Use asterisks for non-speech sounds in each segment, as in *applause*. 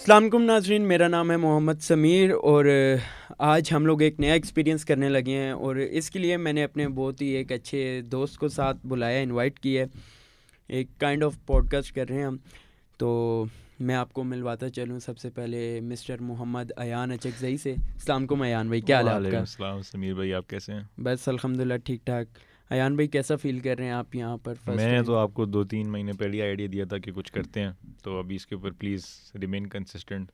السلام علیکم ناظرین میرا نام ہے محمد سمیر اور آج ہم لوگ ایک نیا ایکسپیرینس کرنے لگے ہیں اور اس کے لیے میں نے اپنے بہت ہی ایک اچھے دوست کو ساتھ بلایا انوائٹ کیا ہے۔ ایک کائنڈ آف پوڈ کاسٹ کر رہے ہیں ہم۔ تو میں آپ کو ملواتا چلوں سب سے پہلے مسٹر محمد ایان اچکزئی سے۔ السلام علیکم ایان بھائی کیا حال ہے السلام سمیر بھائی آپ کیسے ہیں؟ بس الحمد للہ ٹھیک ٹھاک۔ ایان بھائی کیسا فیل کر رہے ہیں آپ یہاں پر میں نے تو آپ کو دو تین مہینے پہلے آئیڈیا دیا تھا کہ کچھ کرتے ہیں تو ابھی اس کے اوپر پلیز ریمین کنسسٹنٹ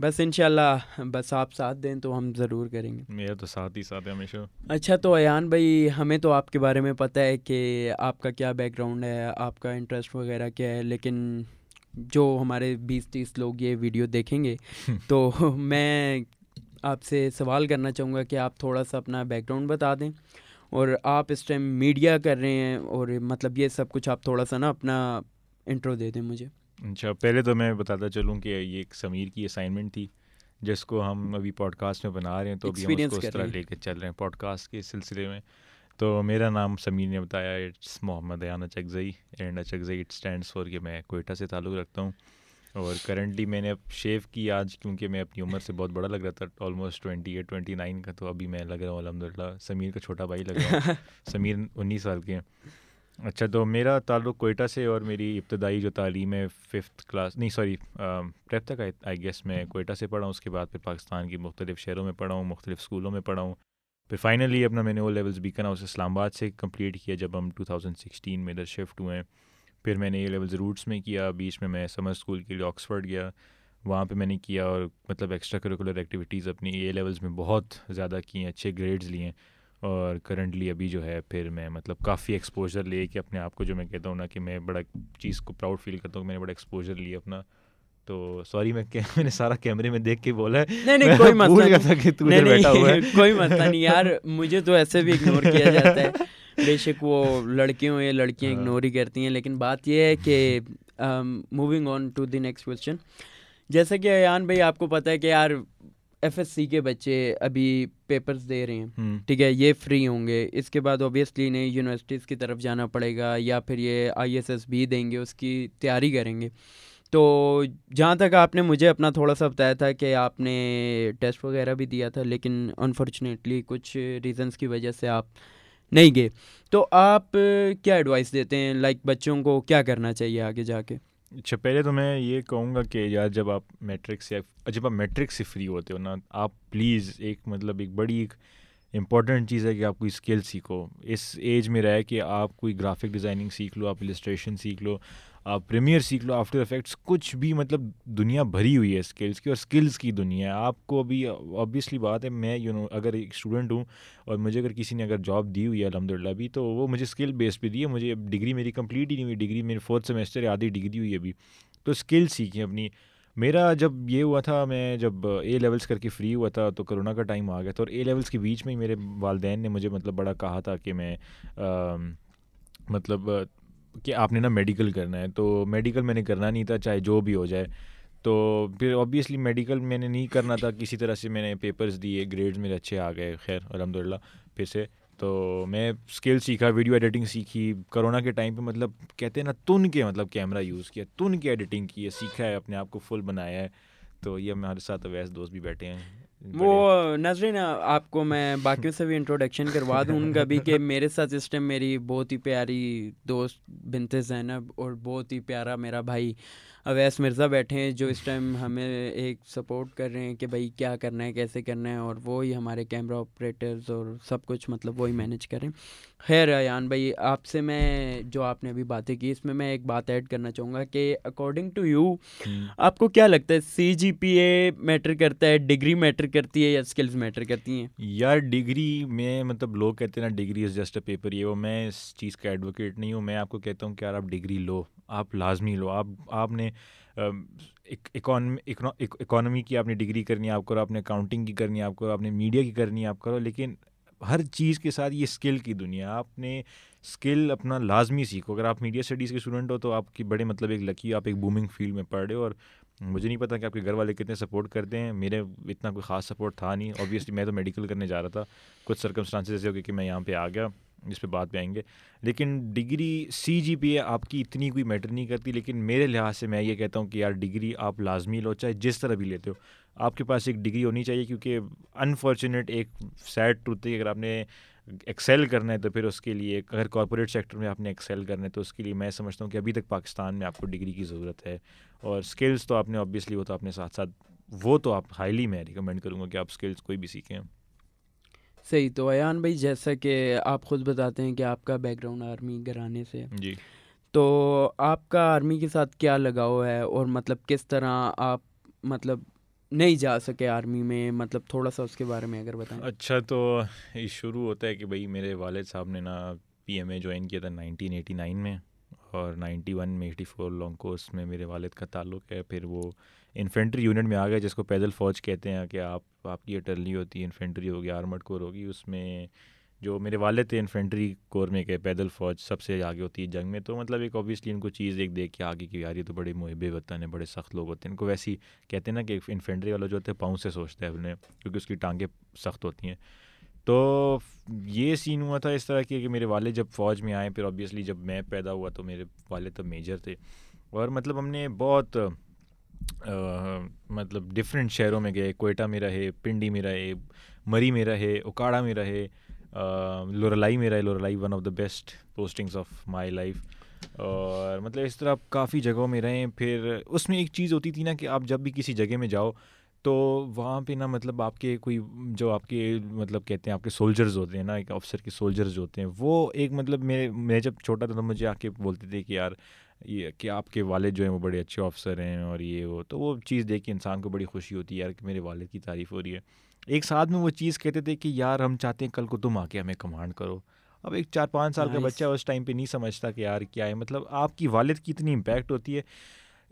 بس ان شاء اللہ بس آپ ساتھ دیں تو ہم ضرور کریں گے۔ میرا تو ساتھ ہی ساتھ ہے ہمیشہ۔ اچھا تو ایان بھائی ہمیں تو آپ کے بارے میں پتہ ہے کہ آپ کا کیا بیک گراؤنڈ ہے آپ کا انٹرسٹ وغیرہ کیا ہے لیکن جو ہمارے بیس تیس لوگ یہ ویڈیو دیکھیں گے *laughs* تو میں آپ سے سوال کرنا چاہوں گا کہ آپ تھوڑا سا اپنا بیک گراؤنڈ بتا دیں۔ اور آپ اس ٹائم میڈیا کر رہے ہیں اور مطلب یہ سب کچھ آپ تھوڑا سا نا اپنا انٹرو دے دیں مجھے۔ اچھا پہلے تو میں بتاتا چلوں کہ یہ ایک سمیر کی اسائنمنٹ تھی جس کو ہم ابھی پوڈ کاسٹ میں بنا رہے ہیں تو ابھی ہم اس کو اس طرح لے کے چل رہے ہیں پوڈ کاسٹ کے سلسلے میں۔ تو میرا نام سمیر نے بتایا it's Muhammad Ayan Achakzai and Achakzai it stands for کہ میں کوئٹہ سے تعلق رکھتا ہوں۔ اور کرنٹلی میں نے شیو کی آج کیونکہ میں اپنی عمر سے بہت بڑا لگ رہا تھا almost twenty eight twenty nine کا تو ابھی میں لگ رہا ہوں الحمد للہ سمیر کا چھوٹا بھائی لگ رہا ہوں۔ *laughs* سمیر انیس سال کے ہیں۔ اچھا تو میرا تعلق کوئٹہ سے اور میری ابتدائی جو تعلیم ہے ففتھ کلاس نہیں سوری پریپ تک آئی گیس میں کوئٹہ سے پڑھا ہوں اس کے بعد پھر پاکستان کی مختلف شہروں میں پڑھا ہوں مختلف اسکولوں میں پڑھا ہوں۔ پھر فائنلی اپنا میں نے وہ levels Beaconhouse Islamabad سے کمپلیٹ کیا جب ہم ٹو تھاؤزنڈ سکسٹین میں ادھر شفٹ ہوئے ہیں۔ پھر میں نے یہ لیولز روٹس میں کیا، بیچ میں میں سمر اسکول کے لیے آکسفرڈ گیا، وہاں پہ میں نے کیا اور مطلب ایکسٹرا کریکولر ایکٹیویٹیز اپنی اے لیولز میں بہت زیادہ کی ہیں، اچھے گریڈز لیے ہیں اور کرنٹلی ابھی جو ہے پھر میں مطلب کافی ایکسپوجر لے کے اپنے آپ کو جو میں کہتا ہوں نا کہ میں بڑا چیز کو پراؤڈ فیل کرتا ہوں میں نے بڑا ایکسپوجر لیا اپنا۔ تو سوری میں *laughs* میں نے سارا کیمرے میں دیکھ کے بولا نہیں نہیں کوئی مسئلہ کوئی مسئلہ نہیں یار مجھے تو ایسے بھی اگنور کیا جاتا ہے۔ *laughs* بے شک وہ لڑکے ہوں یا لڑکیاں اگنور ہی کرتی ہیں لیکن بات یہ ہے کہ moving on to the next question جیسا کہ ایان بھائی آپ کو پتہ ہے کہ یار ایف ایس سی کے بچے ابھی پیپرز دے رہے ہیں۔ ٹھیک ہے یہ فری ہوں گے۔ اس کے بعد اوبیسلی انہیں یونیورسٹیز کی طرف جانا پڑے گا یا پھر یہ آئی ایس ایس بھی دیں گے اس کی تیاری کریں گے۔ تو جہاں تک آپ نے مجھے اپنا تھوڑا سا بتایا تھا کہ آپ نے ٹیسٹ وغیرہ بھی دیا تھا، لیکن انفارچونیٹلی کچھ ریزنس کی وجہ سے آپ نہیں گئے۔ تو آپ کیا ایڈوائس دیتے ہیں؟ لائک بچوں کو کیا کرنا چاہیے آگے جا کے؟ اچھا پہلے تو میں یہ کہوں گا کہ یار جب آپ میٹرک سے جب آپ میٹرک سے فری ہوتے ہو نا، آپ پلیز ایک مطلب ایک بڑی ایک امپورٹنٹ چیز ہے کہ آپ کوئی اسکل سیکھو۔ اس ایج میں رہے کہ آپ کوئی گرافک ڈیزائننگ سیکھ لو، آپ السٹریشن سیکھ لو۔ پریمیئر سیکھ لو آفٹر افیکٹس کچھ بھی مطلب دنیا بھری ہوئی ہے اسکلس کی اور اسکلس کی دنیا ہے۔ آپ کو ابھی آبویسلی بات ہے، میں یو نو اگر ایک اسٹوڈنٹ ہوں اور مجھے اگر کسی نے اگر جاب دی ہوئی ہے الحمد للہ بھی، تو وہ مجھے اسکل بیس پہ دی ہے۔ مجھے ڈگری میری کمپلیٹ ہی نہیں ہوئی۔ ڈگری میری فورتھ سیمسٹر آدھی ڈگری ہوئی ابھی۔ تو اسکل سیکھیں اپنی۔ میرا جب یہ ہوا تھا، میں جب اے لیولس کر کے فری ہوا تھا تو کرونا کا ٹائم آ گیا تھا اور اے لیولس کے بیچ میں ہی میرے والدین نے مجھے مطلب بڑا کہا تھا کہ میں مطلب کہ آپ نے نا میڈیکل کرنا ہے، تو میڈیکل میں نے کرنا نہیں تھا، چاہے جو بھی ہو جائے۔ تو پھر آبویسلی میڈیکل میں نے نہیں کرنا تھا، کسی طرح سے میں نے پیپرز دیے گریڈز میرے اچھے آ گئے، خیر الحمد للہ پھر سے۔ تو میں اسکل سیکھا ویڈیو ایڈیٹنگ سیکھی۔ کرونا کے ٹائم پہ مطلب کہتے ہیں نا، تن کے مطلب کیمرہ یوز کیا، تن کے ایڈیٹنگ کی ہے، سیکھا ہے، اپنے آپ کو فل بنایا ہے۔ تو یہ ہمارے ساتھ ویسے دوست بھی بیٹھے ہیں۔ وہ نظرین آپ کو میں باقیوں سے بھی انٹروڈکشن کروا دوں۔ ان کا بھی کہ میرے ساتھ اس ٹائم میری بہت ہی پیاری دوست بنت زینب اور بہت ہی پیارا میرا بھائی اویس مرزا بیٹھے ہیں جو اس ٹائم ہمیں ایک سپورٹ کر رہے ہیں کہ بھائی کیا کرنا ہے کیسے کرنا ہے اور وہی ہمارے کیمرہ آپریٹرز اور سب کچھ مطلب وہی مینیج کریں خیر ایان بھائی آپ سے میں جو آپ نے ابھی باتیں کی اس میں میں ایک بات ایڈ کرنا چاہوں گا کہ اکارڈنگ ٹو یو آپ کو کیا لگتا ہے سی جی پی اے میٹر کرتا ہے ڈگری میٹر کرتی ہے یا اسکلز میٹر کرتی ہیں؟ یار ڈگری میں مطلب لوگ کہتے ہیں نا degree is just a paper یہ وہ میں اس چیز کا ایڈوکیٹ نہیں ہوں میں آپ کو کہتا ہوں کہ یار آپ ڈگری لو۔ آپ لازمی لو۔ آپ آپ نے اکانومی کی آپ نے ڈگری کرنی ہے آپ کرو آپ نے اکاؤنٹنگ کی کرنی ہے آپ کرو آپ نے میڈیا کی کرنی ہے آپ کرو لیکن ہر چیز کے ساتھ یہ اسکل کی دنیا۔ آپ نے اسکل اپنا لازمی سیکھو۔ اگر آپ میڈیا اسٹڈیز کے اسٹوڈنٹ ہو تو آپ کی بڑے مطلب ایک لکی آپ ایک بومنگ فیلڈ میں پڑھ رہے ہو اور مجھے نہیں پتا کہ آپ کے گھر والے کتنے سپورٹ کرتے ہیں۔ میرے اتنا کوئی خاص سپورٹ تھا نہیں۔ اوبیسلی میں تو میڈیکل کرنے جا رہا تھا۔ کچھ سرکمسٹانسز ایسے ہو گئے کہ میں یہاں پہ آ گیا۔ جس پہ بات پہ آئیں گے۔ لیکن ڈگری سی جی پی اے آپ کی اتنی کوئی میٹر نہیں کرتی، لیکن میرے لحاظ سے میں یہ کہتا ہوں کہ یار ڈگری آپ لازمی لو، چاہے جس طرح بھی لیتے ہو۔ آپ کے پاس ایک ڈگری ہونی چاہیے کیونکہ انفارچونیٹ ایک سیڈ ٹروتھ ہے اگر آپ نے ایکسیل کرنا ہے تو پھر اس کے لیے، اگر کارپوریٹ سیکٹر میں آپ نے ایکسیل کرنا ہے تو اس کے لیے میں سمجھتا ہوں کہ ابھی تک پاکستان میں آپ کو ڈگری کی ضرورت ہے۔ اور اسکلس تو آپ نے آبویسلی وہ تو اپنے ساتھ ساتھ، وہ تو آپ ہائیلی میں ریکمینڈ کروں گا کہ آپ اسکلس کوئی بھی سیکھیں۔ صحیح تو ایان بھائی جیسا کہ آپ خود بتاتے ہیں کہ آپ کا بیک گراؤنڈ آرمی گھرانے سے جی۔ تو آپ کا آرمی کے ساتھ کیا لگاؤ ہے؟ اور مطلب کس طرح آپ مطلب نہیں جا سکے آرمی میں؟ مطلب تھوڑا سا اس کے بارے میں اگر بتائیں۔ اچھا تو یہ شروع ہوتا ہے کہ بھائی میرے والد صاحب نے نا پی ایم اے جوائن کیا تھا نائنٹین ایٹی نائن میں۔ اور نائنٹی ون میں، ایٹی فور لانگ کورس میں میرے والد کا تعلق ہے۔ پھر وہ انفینٹری یونٹ میں آ گئے، جس کو پیدل فوج کہتے ہیں کہ آپ آپ کی اٹرلی ہوتی ہے انفینٹری ہوگی، آرمڈ کور ہوگی۔ اس میں جو میرے والد تھے انفینٹری کور میں کہ پیدل فوج سب سے آگے ہوتی ہے جنگ میں۔ تو مطلب ایک اوبیسلی ان کو چیز ایک دیکھ کے آگے کہ یار، یہ تو بڑے محب وطن ہیں، بڑے سخت لوگ ہوتے ہیں۔ ان کو ویسی کہتے ہیں نا کہ انفینٹری والا جو ہوتا ہے پاؤں سے سوچتا ہے انہیں کیونکہ اس کی ٹانگیں سخت ہوتی ہیں۔ تو یہ سین ہوا تھا اس طرح کہ میرے والد جب فوج میں آئے، پھر اوبیسلی جب میں پیدا ہوا تو میرے والد تب میجر تھے۔ اور مطلب ہم نے بہت مطلب ڈفرینٹ شہروں میں گئے۔ کوئٹہ میں رہے، پنڈی میں رہے، مری میں رہے اکاڑا میں رہے لورلائی میں رہے۔ Loralai one of the best postings of my life اور مطلب اس طرح کافی جگہوں میں رہیں۔ پھر اس میں ایک چیز ہوتی تھی نا کہ آپ جب بھی کسی جگہ میں جاؤ تو وہاں پہ نا مطلب آپ کے کوئی جو آپ کے مطلب کہتے ہیں آپ کے سولجرز ہوتے ہیں نا ایک آفسر کے سولجرز ہوتے ہیں وہ ایک مطلب میرے میں جب چھوٹا تھا تو مجھے آ کے بولتے تھے کہ یار یہ کہ آپ کے والد جو ہیں وہ بڑے اچھے آفسر ہیں اور یہ وہ تو وہ چیز دیکھ کے انسان کو بڑی خوشی ہوتی ہے یار کہ میرے والد کی تعریف ہو رہی ہے۔ ایک ساتھ میں وہ چیز کہتے تھے کہ یار ہم چاہتے ہیں کل کو تم آ کے ہمیں کمانڈ کرو۔ اب ایک چار پانچ سال کا بچہ اس ٹائم پہ نہیں سمجھتا کہ یار کیا ہے۔ مطلب آپ کی والد کی اتنی امپیکٹ ہوتی ہے۔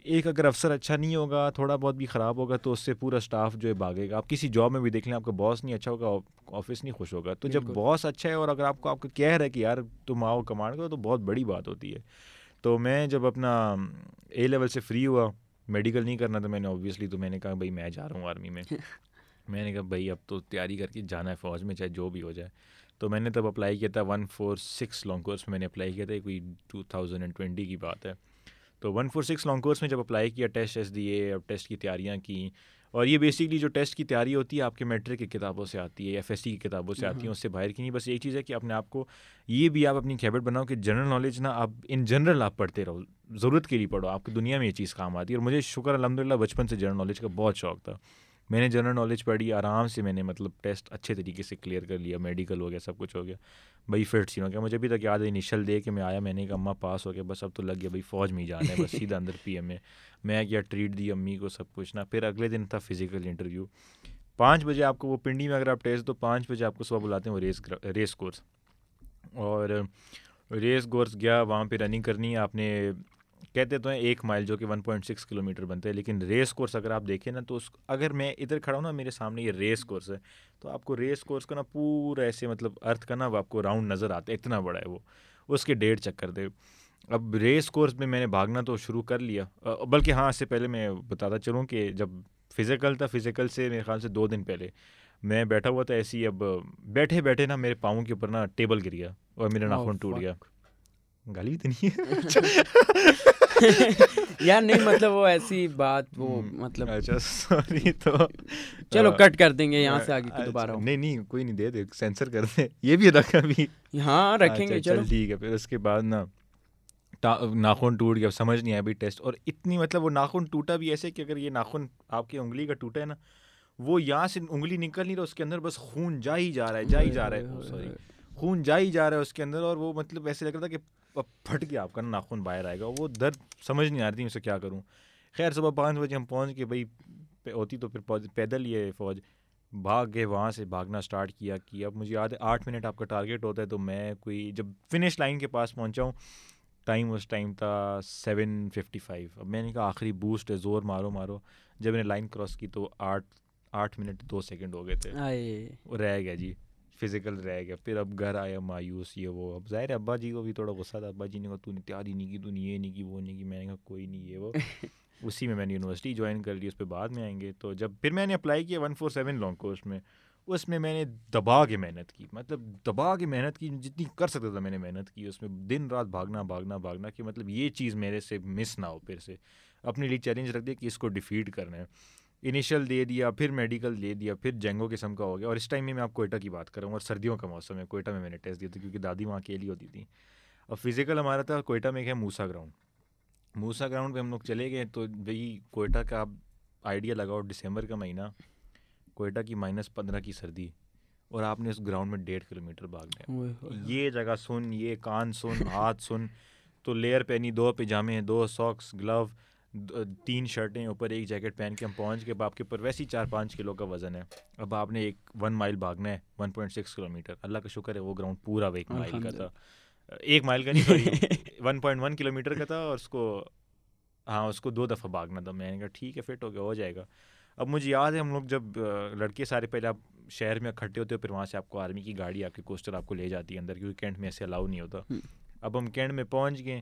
ایک اگر افسر اچھا نہیں ہوگا تھوڑا بہت بھی خراب ہوگا تو اس سے پورا اسٹاف جو ہے بھاگے گا۔ آپ کسی جاب میں بھی دیکھ لیں آپ کا باس نہیں اچھا ہوگا آفس نہیں خوش ہوگا۔ تو جب باس اچھا ہے اور اگر آپ کو آپ کو کہہ رہا ہے کہ یار تم آؤ کمانڈ کرو تو بہت بڑی بات ہوتی ہے۔ تو میں جب اپنا اے لیول سے فری ہوا میڈیکل نہیں کرنا تو میں نے اوبیسلی تو میں نے کہا بھائی میں جا رہا ہوں آرمی میں. *laughs* میں نے کہا بھائی اب تو تیاری کر کے جانا ہے فوج میں چاہے جو بھی ہو جائے. تو میں نے تب اپلائی کیا تھا one four six long course میں نے اپلائی کیا تھا کوئی ٹو تھاؤزنڈ اینڈ ٹوینٹی کی بات ہے۔ تو one four six long course میں جب اپلائی کیا ٹیسٹ ٹیسٹ دیے اب ٹیسٹ کی تیاریاں کیں اور یہ بیسکلی جو ٹیسٹ کی تیاری ہوتی ہے آپ کے میٹرک کی کتابوں سے آتی ہے ایف ایس سی کی کتابوں سے آتی ہیں اس سے باہر کی نہیں بس ایک چیز ہے کہ اپنے آپ کو یہ بھی آپ اپنی ہیبٹ بناؤ کہ جنرل نالج نا آپ ان جنرل آپ پڑھتے رہو ضرورت کے لیے پڑھو آپ کی دنیا میں یہ چیز کام آتی ہے اور مجھے شکر الحمد للہ بچپن سے جنرل نالج کا بہت شوق تھا۔ میں نے جنرل نالج پڑھی، آرام سے میں نے مطلب ٹیسٹ اچھے طریقے سے کلیئر کر لیا میڈیکل ہو گیا، سب کچھ ہو گیا۔ بھائی فٹ سی ہو گیا مجھے ابھی تک یاد ہے انیشل دے کہ میں آیا، میں نے کہا اماں پاس ہو گیا بس اب تو لگ گیا بھائی فوج میں ہی جانا ہے، بس سیدھا اندر پی ایم میں میں کیا ٹریٹ دی امی کو سب کچھ، نہ پھر اگلے دن تھا فزیکل انٹرویو پانچ بجے آپ کو وہ پنڈی میں اگر آپ ٹیسٹ دو، پانچ بجے آپ کو صبح بلاتے ہیں وہ ریس ریس کورس اور ریس کورس گیا، وہاں پہ رننگ کرنی ہے، آپ نے کہتے تو ہیں ایک مائل جو کہ one point six kilometre بنتا ہے لیکن ریس کورس اگر آپ دیکھیں نا تو اس اگر میں ادھر کھڑا ہوں نا میرے سامنے یہ ریس کورس ہے تو آپ کو ریس کورس کا نا پورا ایسے مطلب ارتھ کا نا وہ آپ کو راؤنڈ نظر آتا ہے اتنا بڑا ہے وہ۔ اس کے ڈیڑھ چکر دے۔ اب ریس کورس میں میں نے بھاگنا تو شروع کر لیا۔ بلکہ ہاں اس سے پہلے میں بتاتا چلوں کہ جب فزیکل تھا فزیکل سے میرے خیال سے دو دن پہلے میں بیٹھا ہوا تھا ایسی اب بیٹھے بیٹھے نا میرے پاؤں کے اوپر نا ٹیبل گر گیا اور میرا ناخن ٹوٹ گیا۔ گالی تو نہیں ہے؟ *laughs* *laughs* یار نہیں مطلب وہ ایسی بات وہ مطلب اچھا سوری تو۔ چلو کٹ کر دیں گے یہاں سے آگے کو دوبارہ۔ نہیں نہیں کوئی نہیں دے دے سینسر کر دیں۔ یہ بھی رکھا بھی ہاں رکھیں گے چلو۔ ٹھیک ہے پھر اس کے بعد نا ناخن ٹوٹ گیا سمجھ نہیں آیا بھائی ٹیسٹ۔ اور اتنی مطلب وہ ناخن ٹوٹا بھی ایسے کہ اگر یہ ناخن آپ کی انگلی کا ٹوٹا ہے نا وہ یہاں سے انگلی نکل نہیں رہا اس کے اندر بس خون جا ہی جا رہا ہے جا ہی جا رہا ہے۔ سوری خون جا ہی جا رہا ہے اس کے اندر اور وہ مطلب ایسے لگ رہا تھا کہ پھٹ گیا آپ کا ناخن باہر آئے گا وہ درد سمجھ نہیں آ رہی تھی اسے کیا کروں۔ خیر صبح پانچ بجے ہم پہنچ کے بھائی ہوتی تو پھر پیدل یہ فوج بھاگ گئے وہاں سے بھاگنا اسٹارٹ کیا کہ اب مجھے یاد ہے آٹھ منٹ آپ کا ٹارگیٹ ہوتا ہے تو میں کوئی جب فنش لائن کے پاس پہنچا ہوں ٹائم اس ٹائم تھا سیون ففٹی فائیو۔ اب میں نے کہا آخری بوسٹ ہے زور مارو مارو۔ جب میں نے لائن کراس کی تو آٹھ آٹھ منٹ دو سیکنڈ ہو گئے تھے۔ رہ گیا جی۔ فزیکل رہ گیا پھر اب گھر آیا مایوس یہ وہ۔ اب ظاہر ابا جی کو بھی تھوڑا غصہ تھا ابا جی نے کہا تو نے تیاری نہیں کی تو نے یہ نہیں کی وہ نہیں کی۔ میں نے کہا کوئی نہیں یہ وہ۔ *laughs* اسی میں میں نے یونیورسٹی جوائن کر لی اس پہ بعد میں آئیں گے۔ تو جب پھر میں نے اپلائی کیا one four seven long course میں اس میں میں نے دبا کے محنت کی۔ مطلب دبا کے محنت کی جتنی کر سکتا تھا میں نے محنت کی۔ اس میں دن رات بھاگنا بھاگنا بھاگنا کہ مطلب یہ چیز میرے سے مس نہ ہو پھر سے۔ اپنے لیے چیلنج رکھ دیا کہ اس کو ڈیفیٹ کرنا ہے۔ انیشل دے دیا پھر میڈیکل دے دیا پھر جنگو قسم کا ہو گیا۔ اور اس ٹائم میں میں آپ کوئٹہ کی بات کر رہا ہوں اور سردیوں کا موسم ہے کوئٹہ میں میں نے ٹیسٹ دیا تھا کیونکہ دادی وہاں اکیلی ہوتی تھی۔ اور فزیکل ہمارا تھا کوئٹہ میں ایک ہے موسا گراؤنڈ موسا گراؤنڈ پہ ہم لوگ چلے گئے تو بھائی کوئٹہ کا آپ آئیڈیا لگاؤ ڈسمبر کا مہینہ۔ کوئٹہ کی مائنس پندرہ کی سردی اور آپ نے اس گراؤنڈ میں ڈیڑھ کلو میٹر بھاگنا یہ جگہ سن یہ کان سن ہاتھ سن۔ تو لیئر پہنی دو پجامے ہیں دو ساکس گلو تین شرٹیں اوپر ایک جیکٹ پہن کے ہم پہنچ کے اب آپ کے اوپر ویسے ہی چار پانچ کلو کا وزن ہے۔ اب آپ نے ایک ون مائل بھاگنا ہے one point six kilometre اللہ کا شکر ہے وہ گراؤنڈ پورا ایک مائل کا تھا۔ ایک مائل کا نہیں one point one kilometre کا تھا اور اس کو ہاں اس کو دو دفعہ بھاگنا تھا۔ میں نے کہا ٹھیک ہے فٹ ہو گیا ہو جائے گا۔ اب مجھے یاد ہے ہم لوگ جب لڑکے سارے پہلے آپ شہر میں اکٹھے ہوتے ہو پھر وہاں سے آپ کو آرمی کی گاڑی آپ کی کوسٹر آپ کو لے جاتی ہے اندر کیونکہ کینٹ میں ایسے الاؤ نہیں ہوتا۔ اب ہم کینٹ میں پہنچ گئے۔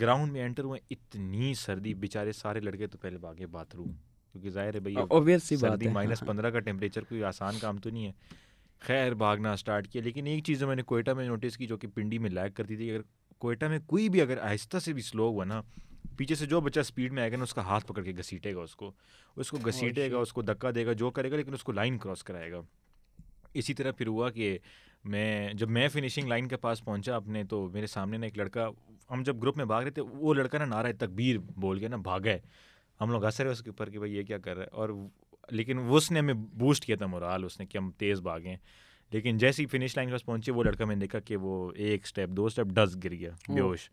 گراؤنڈ میں انٹر ہوئے اتنی سردی بیچارے سارے لڑکے تو پہلے بھاگے باتھ روم کیونکہ ظاہر ہے بھائی سردی مائنس پندرہ کا ٹیمپریچر کوئی آسان کام تو نہیں ہے۔ خیر بھاگنا اسٹارٹ کیا لیکن ایک چیز میں نے کوئٹہ میں نوٹس کی جو کہ پنڈی میں لیک کرتی تھی اگر کوئٹہ میں کوئی بھی اگر آہستہ سے بھی سلو ہوا نا پیچھے سے جو بچہ اسپیڈ میں آئے گا نا اس کا ہاتھ پکڑ کے گھسیٹے گا اس کو۔ اس کو گھسیٹے گا اس کو دھکا دے گا جو کرے گا لیکن اس کو لائن کراس کرائے گا۔ اسی طرح پھر ہوا کہ میں جب میں فنیشنگ لائن کے پاس پہنچا اپنے تو میرے سامنے نا ایک لڑکا ہم جب گروپ میں بھاگ رہے تھے وہ لڑکا نا نعرہ تکبیر بول کے نا بھاگا ہے۔ ہم لوگ ہنس رہے اس کے اوپر کہ بھائی یہ کیا کر رہا ہے؟ اور لیکن اس نے ہمیں بوسٹ کیا تھا مرال اس نے کہ ہم تیز بھاگیں لیکن جیسے ہی فنش لائن کے پاس پہنچے وہ لڑکا میں نے دیکھا کہ وہ ایک اسٹیپ دو اسٹیپ ڈس گر گیا بے ہوش